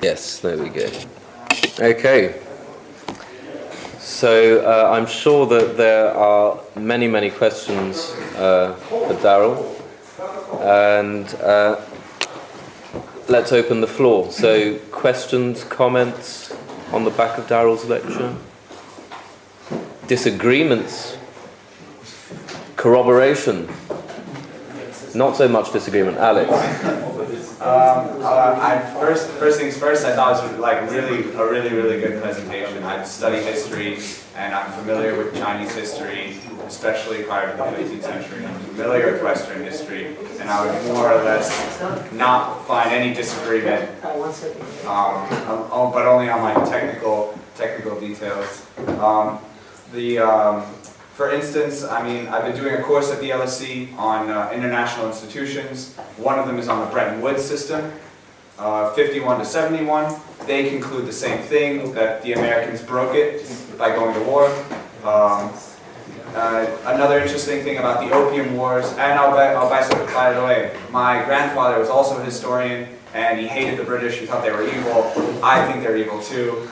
Yes, there we go. Okay. So uh, I'm sure that there are many, many questions uh, for Daryl. And uh, let's open the floor. So, questions, comments on the back of Daryl's lecture? Disagreements? Corroboration? Not so much disagreement. Alex? Um, uh, I first, first things first. I thought it was like really a really really good presentation. I study history and I'm familiar with Chinese history, especially prior to the 15th century. I'm familiar with Western history, and I would more or less not find any disagreement, um, but only on like technical technical details. Um, the um, for instance, I mean, I've been doing a course at the LSE on uh, international institutions. One of them is on the Bretton Woods system, uh, 51 to 71. They conclude the same thing, that the Americans broke it by going to war. Um, uh, another interesting thing about the Opium Wars, and I'll, I'll by the way, my grandfather was also a historian, and he hated the British. He thought they were evil. I think they're evil too.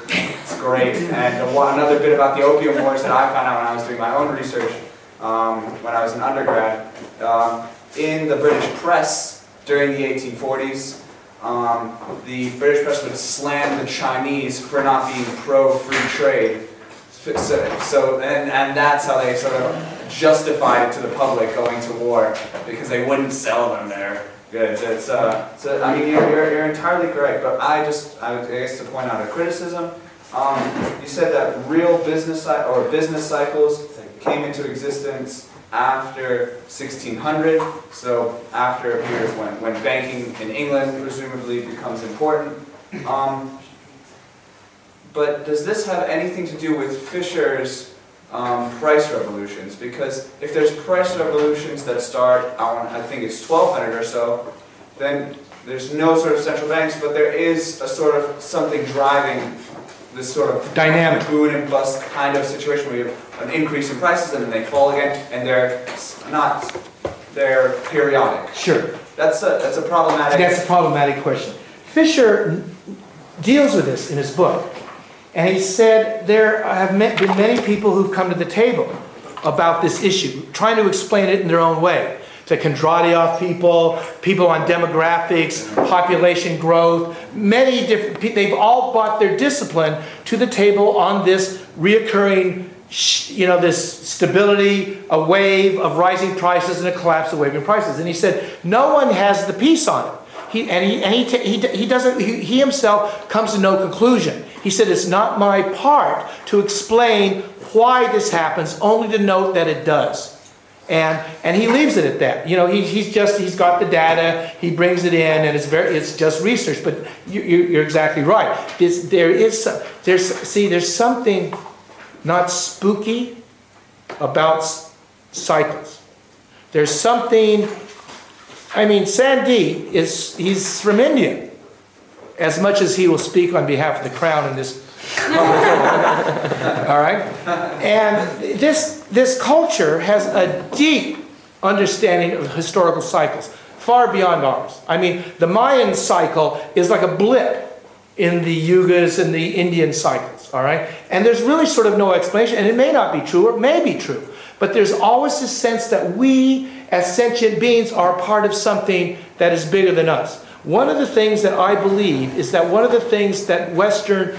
It's great. And one, another bit about the Opium Wars that I found out when I was doing my own research um, when I was an undergrad. Um, in the British press during the 1840s, um, the British press would slam the Chinese for not being pro-free trade. So, so and, and that's how they sort of justified it to the public going to war, because they wouldn't sell them their goods. It's, uh, so, I mean, you're, you're, you're, entirely correct, but I just, I guess to point out a criticism, um, you said that real business, or business cycles came into existence after 1600, so after a period when, when banking in England presumably becomes important. Um, but does this have anything to do with Fischer's um, price revolutions? Because if there's price revolutions that start on, I think it's 1200 or so, then there's no sort of central banks, but there is a sort of something driving this sort of dynamic boom and bust kind of situation where you have an increase in prices and then they fall again, and they're not they're periodic. Sure. That's a that's a problematic. That's a problematic question. Fischer deals with this in his book, and he said there have been many people who've come to the table about this issue, trying to explain it in their own way the Kondratiev people, people on demographics, population growth, many different they've all brought their discipline to the table on this reoccurring, you know, this stability, a wave of rising prices and a collapse of waving prices. And he said, no one has the piece on it. He, and he, and he, he, he doesn't, he, he himself comes to no conclusion. He said, it's not my part to explain why this happens, only to note that it does. And, and he leaves it at that. You know, he, he's just, he's got the data, he brings it in, and it's very, it's just research. But you, you, are exactly right. There's, there is, there's, see, there's something not spooky about cycles. There's something, I mean, Sandeep is, he's from India. As much as he will speak on behalf of the crown in this All right? And this, this culture has a deep understanding of historical cycles, far beyond ours. I mean, the Mayan cycle is like a blip in the Yugas and the Indian cycles, all right? And there's really sort of no explanation, and it may not be true, or it may be true, but there's always this sense that we, as sentient beings, are part of something that is bigger than us. One of the things that I believe is that one of the things that Western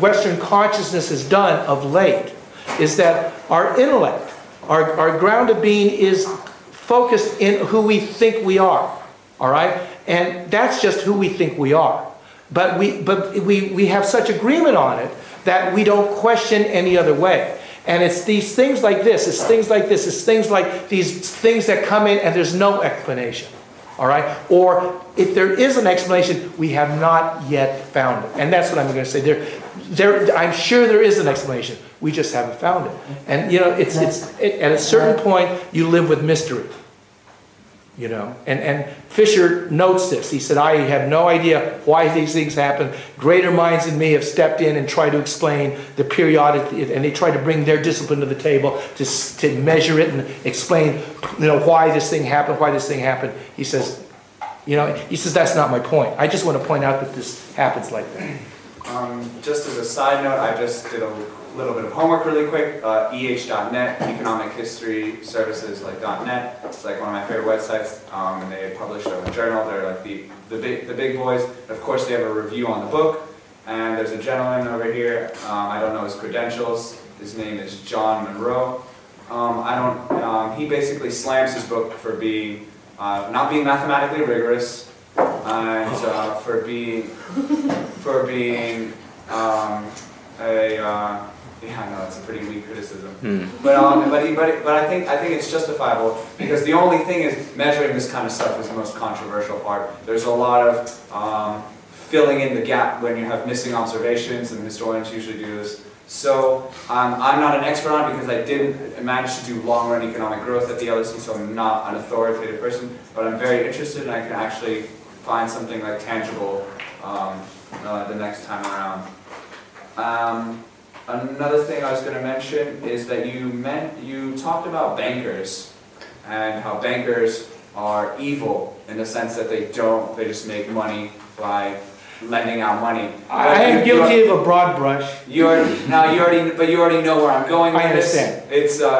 Western consciousness has done of late is that our intellect, our, our ground of being is focused in who we think we are. All right? And that's just who we think we are. But we, but we, we have such agreement on it that we don't question any other way. And it's these things like this, it's things like this, it's things like these things that come in and there's no explanation. All right? Or if there is an explanation, we have not yet found it. And that's what I'm going to say. There, there, I'm sure there is an explanation. We just haven't found it. And you know, it's, it's it, at a certain point, you live with mystery. You know, and, and Fischer notes this. He said, I have no idea why these things happen. Greater minds than me have stepped in and tried to explain the periodic, and they tried to bring their discipline to the table to, to measure it and explain, you know, why this thing happened, why this thing happened. He says, You know, he says, that's not my point. I just want to point out that this happens like that. Um, just as a side note, I just did a little bit of homework really quick. Uh, EH.net, Economic History Services, like .net. It's like one of my favorite websites, um, and they publish a journal. They're like the the big the big boys. Of course, they have a review on the book. And there's a gentleman over here. Um, I don't know his credentials. His name is John Munro. Um, I don't. Um, he basically slams his book for being uh, not being mathematically rigorous and uh, for being for being um, a uh, yeah, no, it's a pretty weak criticism. Hmm. But um, but he, but, but I think I think it's justifiable because the only thing is measuring this kind of stuff is the most controversial part. There's a lot of um, filling in the gap when you have missing observations, and historians usually do this. So um, I'm not an expert on it because I didn't manage to do long-run economic growth at the LSE, so I'm not an authoritative person. But I'm very interested, and I can actually find something like tangible um, uh, the next time around. Um, another thing I was going to mention is that you meant you talked about bankers and how bankers are evil in the sense that they don't they just make money by lending out money. I am guilty of a broad brush. you already, now you already, but you already know where I'm going with I this. understand. It's a, a,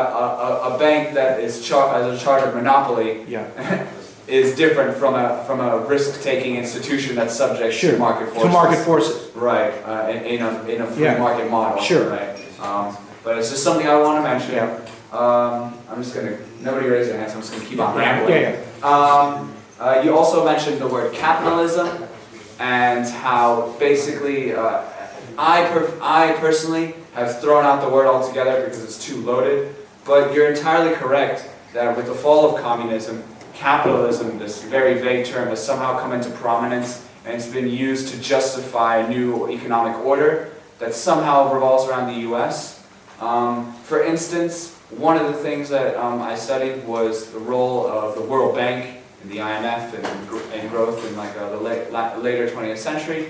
a- a bank that is char, as a chartered monopoly Yeah, is different from a, from a risk-taking institution that's subject Sure. to market forces. to market forces. Right, uh, in, in a, in a free Yeah. market model. Sure. Right. Um, but it's just something I want to mention. Yeah. Um, I'm just gonna, nobody raise their hands, I'm just gonna keep on rambling. Yeah, yeah. Um, uh, you also mentioned the word capitalism and how basically uh, I, per- I personally have thrown out the word altogether because it's too loaded. But you're entirely correct that with the fall of communism, capitalism, this very vague term, has somehow come into prominence and it's been used to justify a new economic order that somehow revolves around the US. Um, for instance, one of the things that um, I studied was the role of the World Bank and the IMF and, and growth in like uh, the late, la- later 20th century.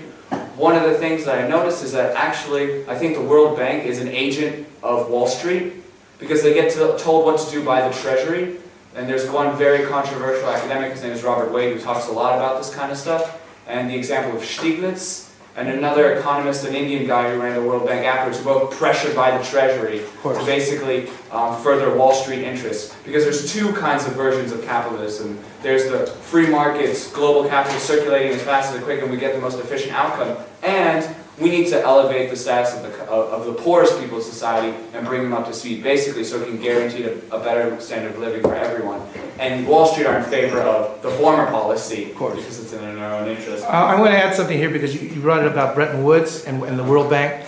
One of the things that I noticed is that actually I think the World Bank is an agent of Wall Street because they get to, told what to do by the Treasury. And there's one very controversial academic, his name is Robert Wade, who talks a lot about this kind of stuff. And the example of Stiglitz, and another economist, an Indian guy who ran the World Bank afterwards, who both pressured by the Treasury to basically um, further Wall Street interests. Because there's two kinds of versions of capitalism. There's the free markets, global capital circulating as fast as it quick, and we get the most efficient outcome. And we need to elevate the status of the, of the poorest people in society and bring them up to speed, basically, so it can guarantee a, a better standard of living for everyone. And Wall Street are in favor of the former policy, Of course. because it's in their own interest. Uh, I want to add something here because you you brought it about Bretton Woods and, and the World Bank.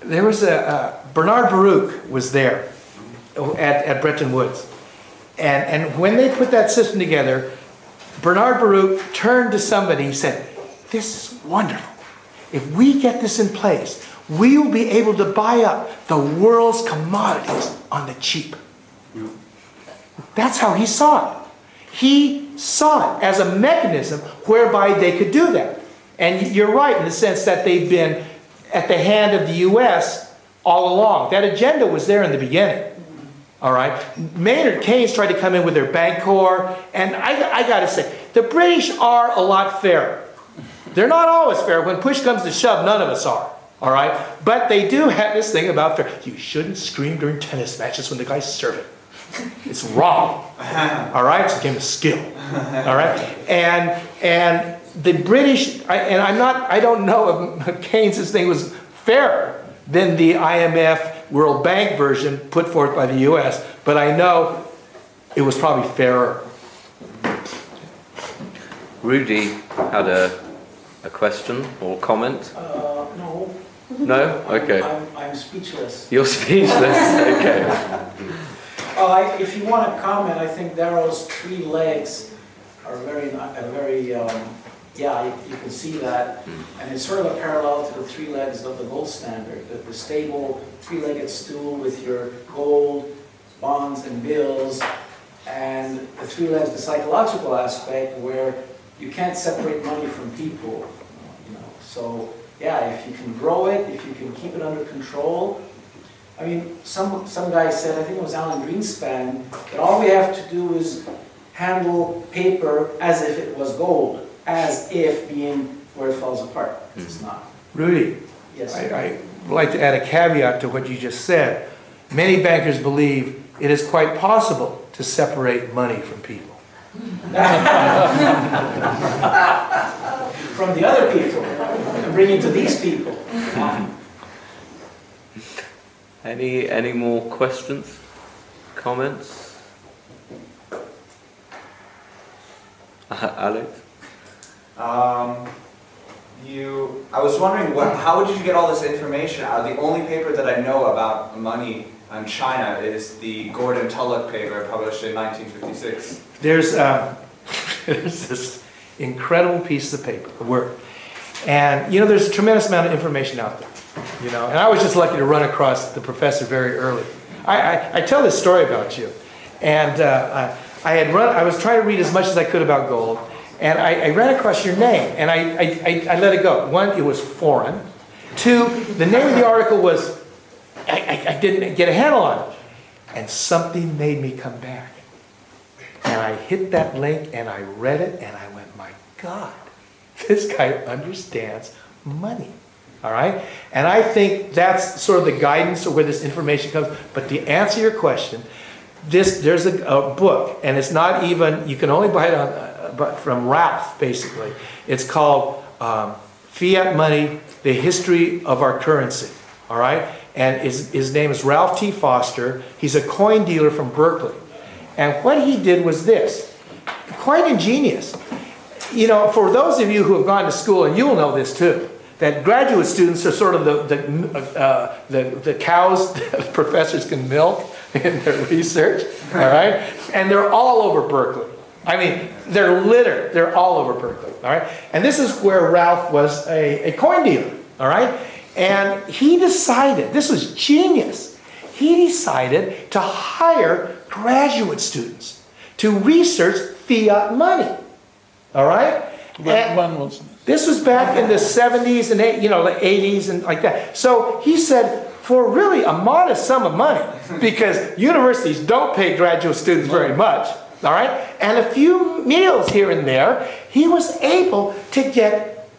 There was a, uh, Bernard Baruch was there at, at Bretton Woods. And, and when they put that system together, Bernard Baruch turned to somebody and said, this is wonderful. If we get this in place, we will be able to buy up the world's commodities on the cheap. That's how he saw it. He saw it as a mechanism whereby they could do that. And you're right in the sense that they've been at the hand of the U.S. all along. That agenda was there in the beginning. All right? Maynard Keynes tried to come in with their Bancor, and I, I got to say, the British are a lot fairer. They're not always fair. When push comes to shove, none of us are. All right? But they do have this thing about fair. You shouldn't scream during tennis matches when the guy's serving. It's wrong. All right? It's a game of skill. All right? And and the British, I, and I'm not, I don't know if Keynes' thing was fairer than the IMF World Bank version put forth by the U.S., but I know it was probably fairer. Rudy had a, a question or comment. Uh, no. No? Okay. I'm, I'm speechless. You're speechless. Okay. Uh, I- if you want to comment, I think Daryl's three legs are very, are very, um, yeah, you, you can see that. And it's sort of a parallel to the three legs of the gold standard, the, the stable three-legged stool with your gold, bonds and bills, and the three legs, the psychological aspect where you can't separate money from people, you know. So, yeah, if you can grow it, if you can keep it under control, I mean, some, some guy said, I think it was Alan Greenspan, that all we have to do is handle paper as if it was gold, as if being where it falls apart. It's hmm. not. Rudy, Yes. I, I would like to add a caveat to what you just said. Many bankers believe it is quite possible to separate money from people. From the other people and bring it to these people. Any any more questions, comments? Uh, Alex? Um, you, I was wondering, what, how did you get all this information? Uh, the only paper that I know about money in China is the Gordon Tullock paper published in 1956. There's, um, there's this incredible piece of paper, of work. And, you know, there's a tremendous amount of information out there, you know, and I was just lucky to run across the professor very early. I, I, I tell this story about you. And uh, I, I had run, I was trying to read as much as I could about gold, and I, I ran across your name, and I, I, I let it go. One, it was foreign. Two, the name of the article was, I, I, didn't get a handle on it. And something made me come back. And I hit that link and I read it and I went, my God, this guy understands money. All right? And I think that's sort of the guidance of where this information comes. But to answer your question, this there's a, a book, and it's not even, you can only buy it on, uh, from Ralph, basically. It's called um, Fiat Money, The History of Our Currency. All right? And his, his name is Ralph T. Foster. He's a coin dealer from Berkeley. And what he did was this quite ingenious. You know, for those of you who have gone to school, and you'll know this too, that graduate students are sort of the, the, uh, the, the cows that professors can milk in their research, all right? And they're all over Berkeley. I mean, they're littered. They're all over Berkeley, all right? And this is where Ralph was a, a coin dealer, all right? And he decided, this was genius, he decided to hire graduate students to research fiat money, all right? When, when was this? this was back in the 70s and eight, you know, the 80s and like that. So he said, for really a modest sum of money, because universities don't pay graduate students very much, all right, and a few meals here and there, he was able to get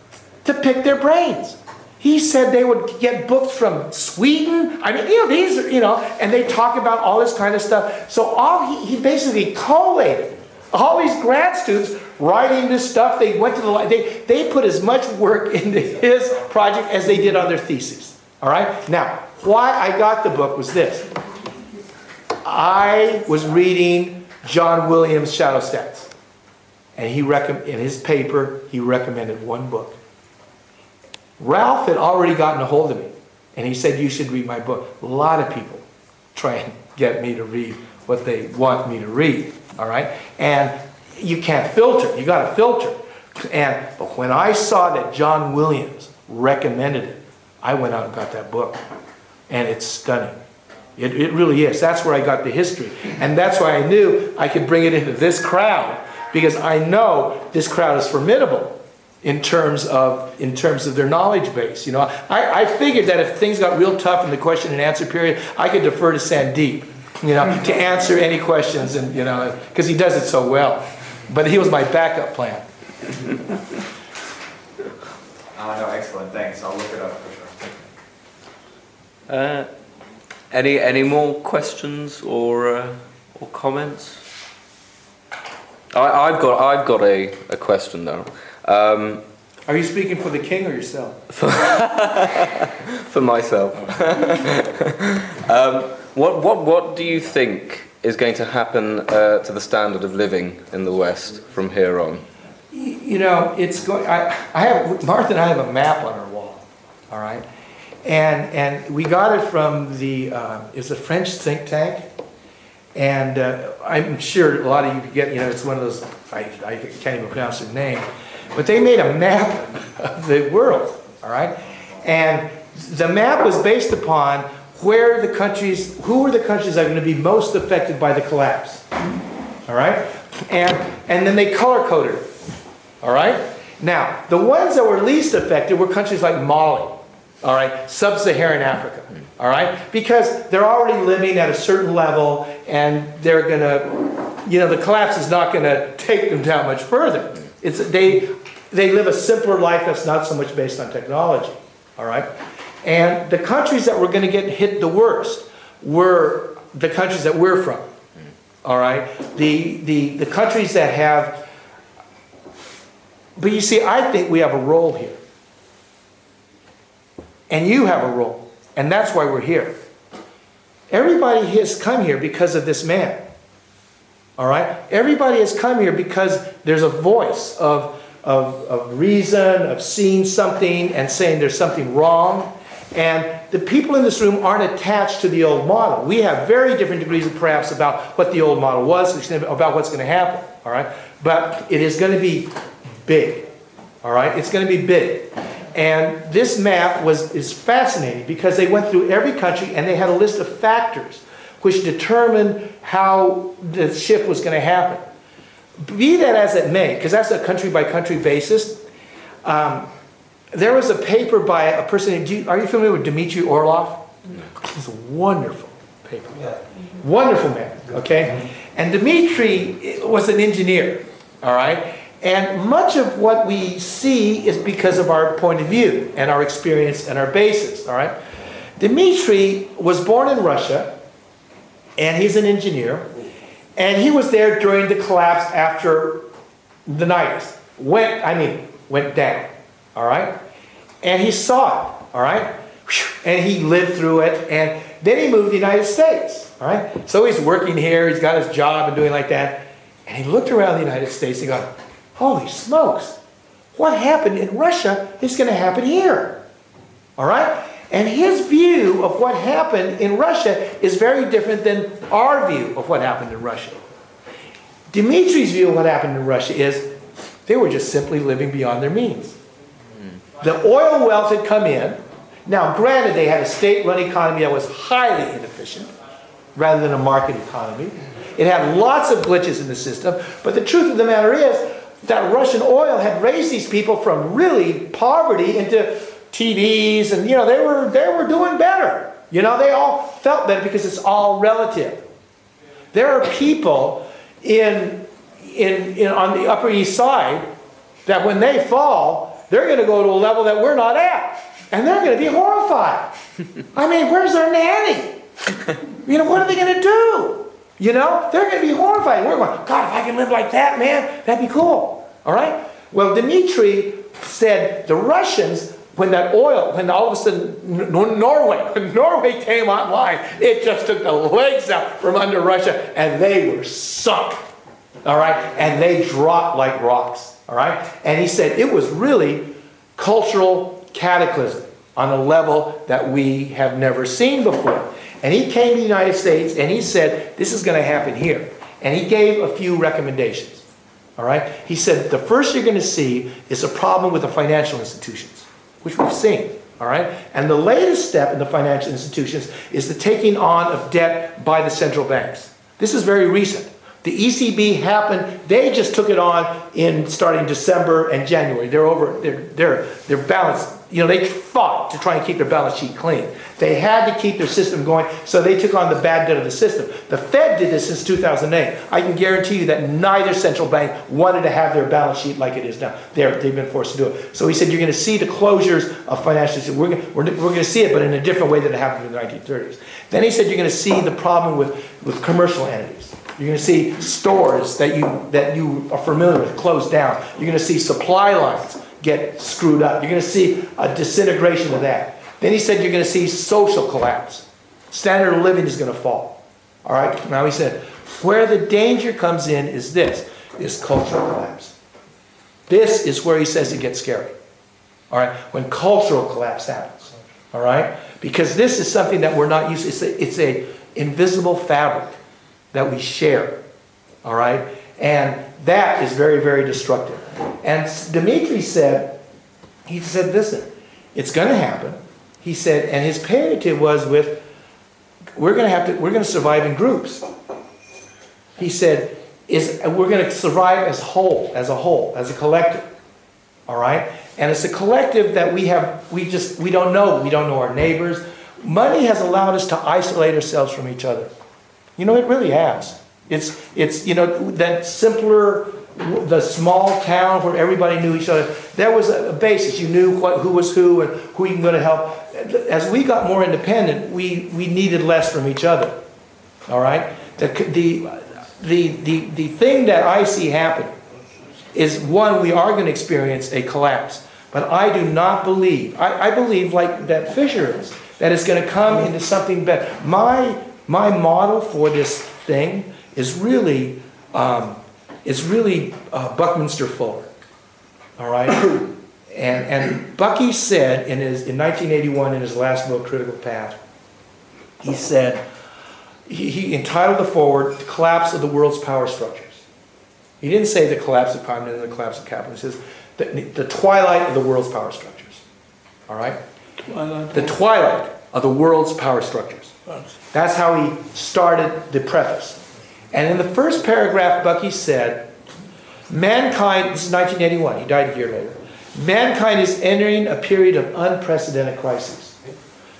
to pick their brains. He said they would get books from Sweden. I mean, you know, these you know, and they talk about all this kind of stuff. So all he, he basically collated all these grad students writing this stuff. They went to the they they put as much work into his project as they did on their thesis. All right. Now, why I got the book was this. I was reading John Williams' Shadow Stats, and he recomm- in his paper he recommended one book. Ralph had already gotten a hold of me, and he said you should read my book. A lot of people try and get me to read what they want me to read. All right, and you can't filter. You got to filter. And but when I saw that John Williams recommended it, I went out and got that book, and it's stunning. It, it really is. That's where I got the history. And that's why I knew I could bring it into this crowd because I know this crowd is formidable in terms of in terms of their knowledge base. You know, I, I figured that if things got real tough in the question and answer period, I could defer to Sandeep, you know, to answer any questions and you know, because he does it so well. But he was my backup plan. Uh, no, excellent, thanks, I'll look it up for sure. Uh, any any more questions or uh, or comments? I, I've got I've got a, a question though. Um, Are you speaking for the king or yourself? for myself. um, what what what do you think is going to happen uh, to the standard of living in the West from here on? You know, it's going. I, I have Martha and I have a map on our wall. All right, and and we got it from the uh, it's a French think tank, and uh, I'm sure a lot of you get. You know, it's one of those I, I can't even pronounce the name, but they made a map of the world. All right, and the map was based upon where the countries, who were the countries that are going to be most affected by the collapse. All right, and and then they color coded. All right? Now, the ones that were least affected were countries like Mali, all right, sub Saharan Africa, all right, because they're already living at a certain level and they're going to you know, the collapse is not going to take them down much further. It's, they, they live a simpler life that's not so much based on technology, all right? And the countries that were going to get hit the worst were the countries that we're from, all right? The, the, the countries that have, but you see, I think we have a role here. And you have a role. And that's why we're here. Everybody has come here because of this man. All right? Everybody has come here because there's a voice of, of, of reason, of seeing something and saying there's something wrong. And the people in this room aren't attached to the old model. We have very different degrees of perhaps about what the old model was, about what's going to happen. All right? But it is going to be big. All right? It's going to be big. And this map was, is fascinating because they went through every country and they had a list of factors which determined how the shift was going to happen. Be that as it may, because that's a country by country basis, um, there was a paper by a person, you, are you familiar with Dmitry Orlov? It's a wonderful paper. Yeah. Wonderful man, okay? And Dmitry was an engineer, all right? And much of what we see is because of our point of view and our experience and our basis, all right? Dmitry was born in Russia, and he's an engineer, and he was there during the collapse after the night went, I mean, went down, all right? And he saw it, all right? And he lived through it, and then he moved to the United States, all right? So he's working here, he's got his job and doing like that, and he looked around the United States and go, holy smokes, what happened in Russia is going to happen here, all right? And his view of what happened in Russia is very different than our view of what happened in Russia. Dimitri's view of what happened in Russia is they were just simply living beyond their means. Hmm. The oil wealth had come in. Now, granted, they had a state run economy that was highly inefficient rather than a market economy. It had lots of glitches in the system. But the truth of the matter is that Russian oil had raised these people from really poverty into TVs, and you know, they were they were doing better. You know, they all felt better because it's all relative. There are people in in, in on the Upper East Side that when they fall, they're going to go to a level that we're not at, and they're going to be horrified. I mean, where's their nanny? You know, what are they going to do? You know, they're going to be horrified. We're going, God, if I can live like that, man, that'd be cool. All right? Well, Dmitri said the Russians when that oil, when all of a sudden Norway, when Norway came online, it just took the legs out from under Russia and they were sunk. All right? And they dropped like rocks. All right? And he said it was really cultural cataclysm on a level that we have never seen before. And he came to the United States and he said, This is going to happen here. And he gave a few recommendations. All right? He said, The first you're going to see is a problem with the financial institutions which we've seen. All right? And the latest step in the financial institutions is the taking on of debt by the central banks. This is very recent. The ECB happened, they just took it on in starting December and January. They're over, they're, they're, they're balanced. You know, they fought to try and keep their balance sheet clean. They had to keep their system going, so they took on the bad debt of the system. The Fed did this since 2008. I can guarantee you that neither central bank wanted to have their balance sheet like it is now. They're, they've been forced to do it. So he said, you're going to see the closures of financial institutions. We're, we're, we're going to see it, but in a different way than it happened in the 1930s. Then he said, you're going to see the problem with, with commercial entities. You're going to see stores that you, that you are familiar with close down. You're going to see supply lines get screwed up. You're going to see a disintegration of that. Then he said you're going to see social collapse. Standard of living is going to fall. All right? Now he said, where the danger comes in is this, is cultural collapse. This is where he says it gets scary. All right? When cultural collapse happens. All right? Because this is something that we're not used to. It's a, it's a invisible fabric that we share. All right? And that is very, very destructive. And Dimitri said, he said, listen, it's going to happen. He said, and his palliative was with, we're going to have to, we're going to survive in groups. He said, is we're going to survive as whole, as a whole, as a collective. All right? And it's a collective that we have, we just, we don't know. We don't know our neighbors. Money has allowed us to isolate ourselves from each other. You know, it really has. It's, it's, you know, that simpler, the small town where everybody knew each other. There was a basis. You knew what, who was who and who you can go to help. As we got more independent, we, we needed less from each other. All right? The, the, the, the, the thing that I see happen is one, we are going to experience a collapse. But I do not believe, I, I believe like that Fischer is, that it's going to come into something better. My, my model for this thing is really, um, is really uh, Buckminster Fuller. All right? And, and Bucky said in, his, in 1981 in his last book, Critical Path, he said, he, he entitled the foreword, The Collapse of the World's Power Structures. He didn't say the collapse of communism, the collapse of capitalism. He says the, the twilight of the world's power structures. All right? Twilight. The twilight of the world's power structures. That's how he started the preface. And in the first paragraph, Bucky said, Mankind, this is 1981, he died a year later. Mankind is entering a period of unprecedented crisis.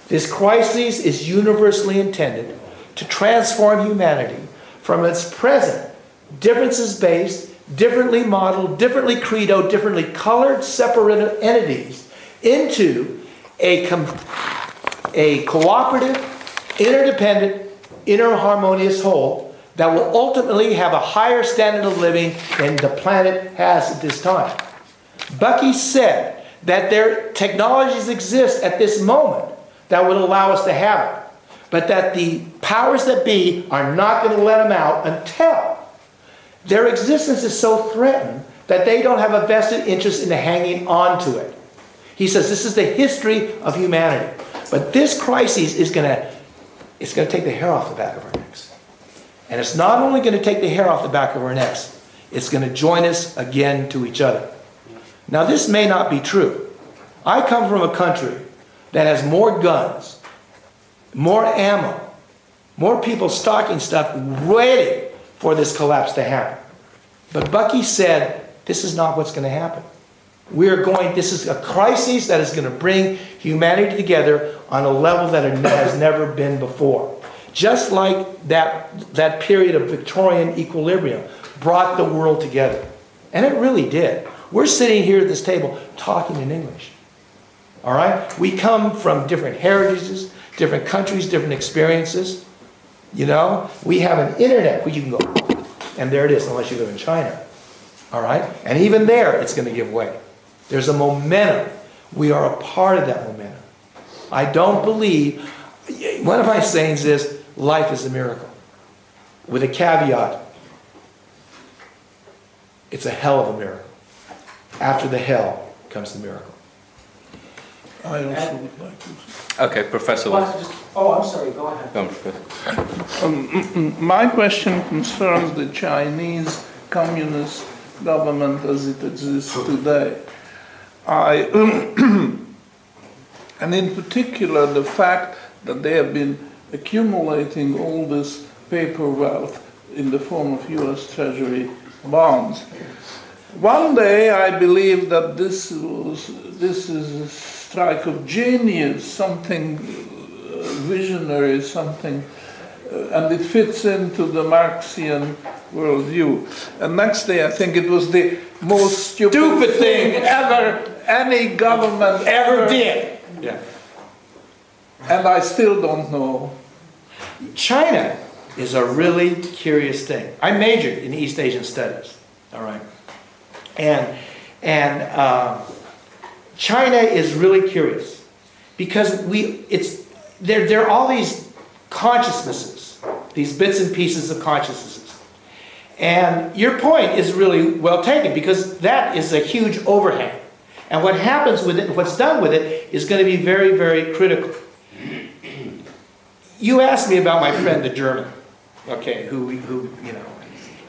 This crisis is universally intended to transform humanity from its present differences based, differently modeled, differently credo, differently colored, separate entities into a, com- a cooperative, interdependent, interharmonious whole that will ultimately have a higher standard of living than the planet has at this time. Bucky said that there technologies exist at this moment that would allow us to have it, but that the powers that be are not going to let them out until their existence is so threatened that they don't have a vested interest in hanging on to it. He says this is the history of humanity. But this crisis is going to it's going to take the hair off the back of our necks. And it's not only going to take the hair off the back of our necks, it's going to join us again to each other. Now, this may not be true. I come from a country that has more guns, more ammo, more people stocking stuff ready for this collapse to happen. But Bucky said, this is not what's going to happen. We are going, this is a crisis that is going to bring humanity together on a level that has never been before. Just like that, that period of Victorian equilibrium brought the world together. And it really did. We're sitting here at this table talking in English. All right? We come from different heritages, different countries, different experiences. You know, we have an internet where you can go, and there it is, unless you live in China. All right? And even there, it's going to give way. There's a momentum. We are a part of that momentum. I don't believe, one of my sayings is, life is a miracle. With a caveat, it's a hell of a miracle. After the hell comes the miracle. I also would like to. Okay, Professor. Well, just- Oh, I'm sorry, go ahead. Go. Um, My question concerns the Chinese communist government as it exists today. I, and in particular, the fact that they have been accumulating all this paper wealth in the form of US Treasury bonds. One day I believe that this was, this is a strike of genius, something uh, visionary, something, uh, and it fits into the Marxian worldview. And next day I think it was the most stupid, Stupid thing ever any government Ever did. Yeah. And I still don't know. China is a really curious thing. I majored in East Asian studies, all right, and and uh, China is really curious because we it's there there are all these consciousnesses, these bits and pieces of consciousnesses, and your point is really well taken because that is a huge overhang, and what happens with it, what's done with it, is going to be very very critical. You asked me about my friend, the German, okay, who, who, you know.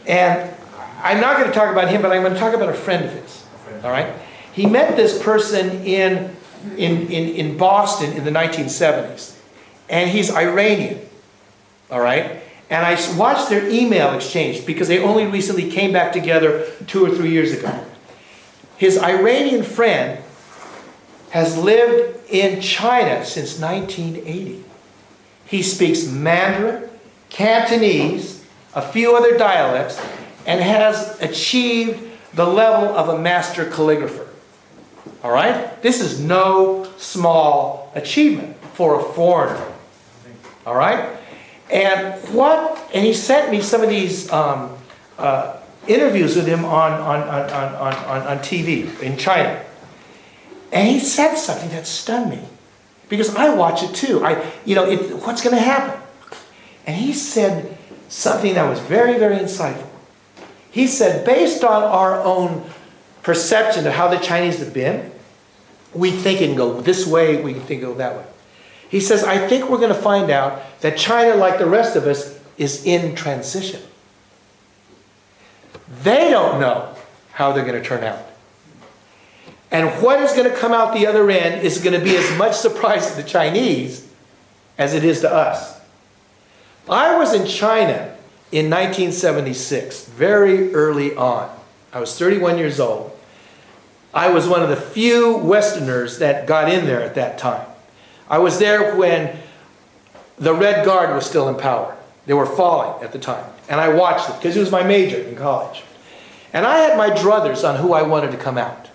And I'm not going to talk about him, but I'm going to talk about a friend of his, all right? He met this person in, in, in, in Boston in the 1970s, and he's Iranian, all right? And I watched their email exchange because they only recently came back together two or three years ago. His Iranian friend has lived in China since 1980. He speaks Mandarin, Cantonese, a few other dialects, and has achieved the level of a master calligrapher. All right? This is no small achievement for a foreigner. All right? And what, and he sent me some of these um, uh, interviews with him on, on, on, on, on, on TV in China. And he said something that stunned me because I watch it too. I, you know, it, what's going to happen? And he said something that was very, very insightful. He said, based on our own perception of how the Chinese have been, we think it can go this way, we think it can go that way. He says, I think we're going to find out that China, like the rest of us, is in transition. They don't know how they're going to turn out. And what is going to come out the other end is going to be as much surprise to the Chinese as it is to us. I was in China in 1976, very early on. I was 31 years old. I was one of the few Westerners that got in there at that time. I was there when the Red Guard was still in power. They were falling at the time. And I watched it because it was my major in college. And I had my druthers on who I wanted to come out.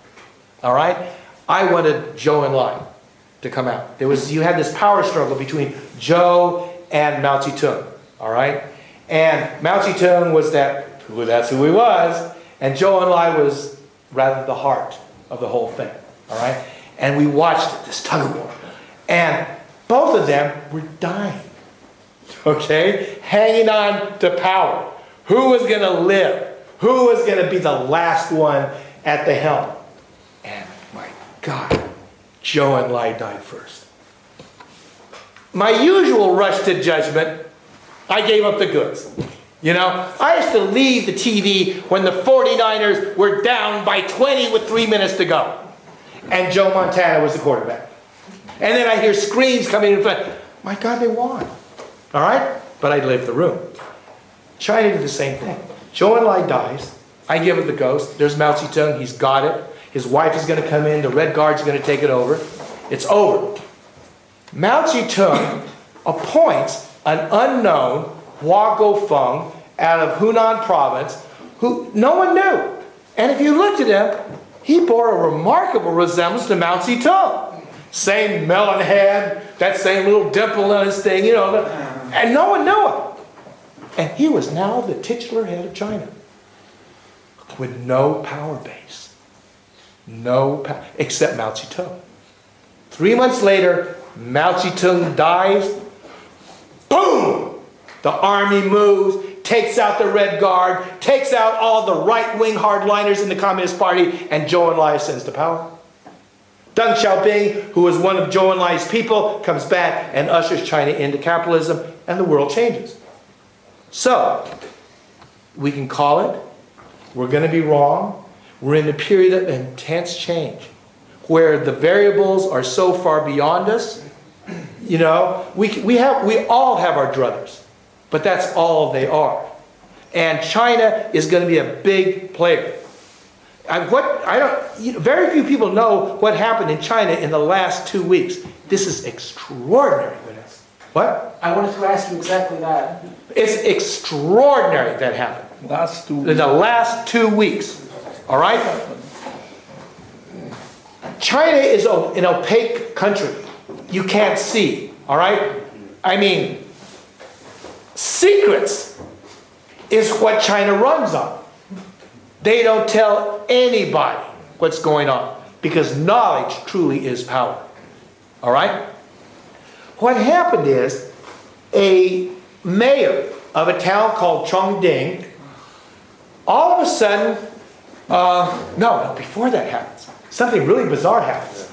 All right? I wanted Zhou and Enlai to come out. There was, you had this power struggle between Zhou and Mao Zedong. All right? And Mao Zedong was that, well, that's who he was. And Zhou and Enlai was rather the heart of the whole thing. All right? And we watched it, this tug of war. And both of them were dying. Okay? Hanging on to power. Who was going to live? Who was going to be the last one at the helm? Zhou and God, Enlai died first. My usual rush to judgment, I gave up the goods. You know, I used to leave the TV when the 49ers were down by 20 with three minutes to go. And Joe Montana was the quarterback. And then I hear screams coming in front. My God, they won. All right? But I'd leave the room. China did the same thing. Zhou and Enlai dies. I give it the ghost. There's Mao Zedong. He's got it. His wife is going to come in. The Red Guard's going to take it over. It's over. Mao Zedong appoints an unknown Hua Guofeng out of Hunan province who no one knew. And if you looked at him, he bore a remarkable resemblance to Mao Zedong. Same melon head, that same little dimple on his thing, you know. And no one knew him. And he was now the titular head of China with no power base. No power, except Mao Zedong. Three months later, Mao Zedong dies. Boom! The army moves, takes out the Red Guard, takes out all the right-wing hardliners in the Communist Party, and Zhou Enlai ascends to power. Deng Xiaoping, who was one of Zhou Enlai's people, comes back and ushers China into capitalism, and the world changes. So, we can call it. We're going to be wrong. We're in a period of intense change where the variables are so far beyond us. You know, we, we, have, we all have our druthers, but that's all they are. And China is going to be a big player. I, what, I don't, you know, very few people know what happened in China in the last two weeks. This is extraordinary, Vanessa. What? I wanted to ask you exactly that. It's extraordinary that happened Last two. in the last two weeks. All right? China is an opaque country. You can't see. All right? I mean, secrets is what China runs on. They don't tell anybody what's going on because knowledge truly is power. All right? What happened is a mayor of a town called Chongqing, all of a sudden, uh, no, no, before that happens, something really bizarre happens.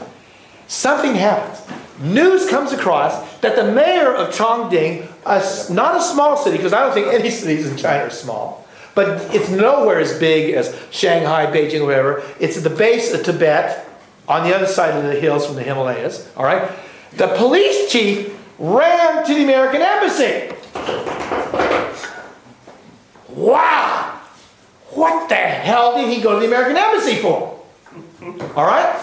Something happens. News comes across that the mayor of Chongqing, a not a small city, because I don't think any cities in China are small, but it's nowhere as big as Shanghai, Beijing, whatever. It's at the base of Tibet, on the other side of the hills from the Himalayas, all right? The police chief ran to the American embassy. Wow! What the hell did he go to the American embassy for? All right?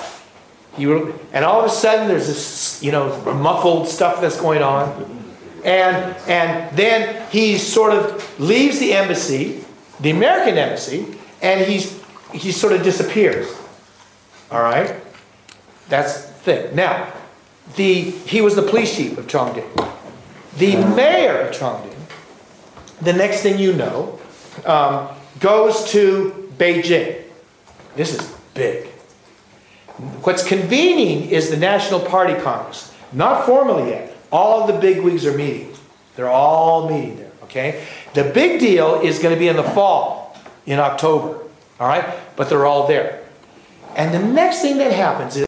He, and all of a sudden, there's this, you know, muffled stuff that's going on. And, and then he sort of leaves the embassy, the American embassy, and he's, he sort of disappears. All right? That's the thing. Now, the, he was the police chief of Chongqing. The mayor of Chongqing, the next thing you know, um, goes to Beijing. This is big. What's convening is the National Party Congress. Not formally yet. All of the bigwigs are meeting. They're all meeting there, okay? The big deal is going to be in the fall, in October, all right? But they're all there. And the next thing that happens is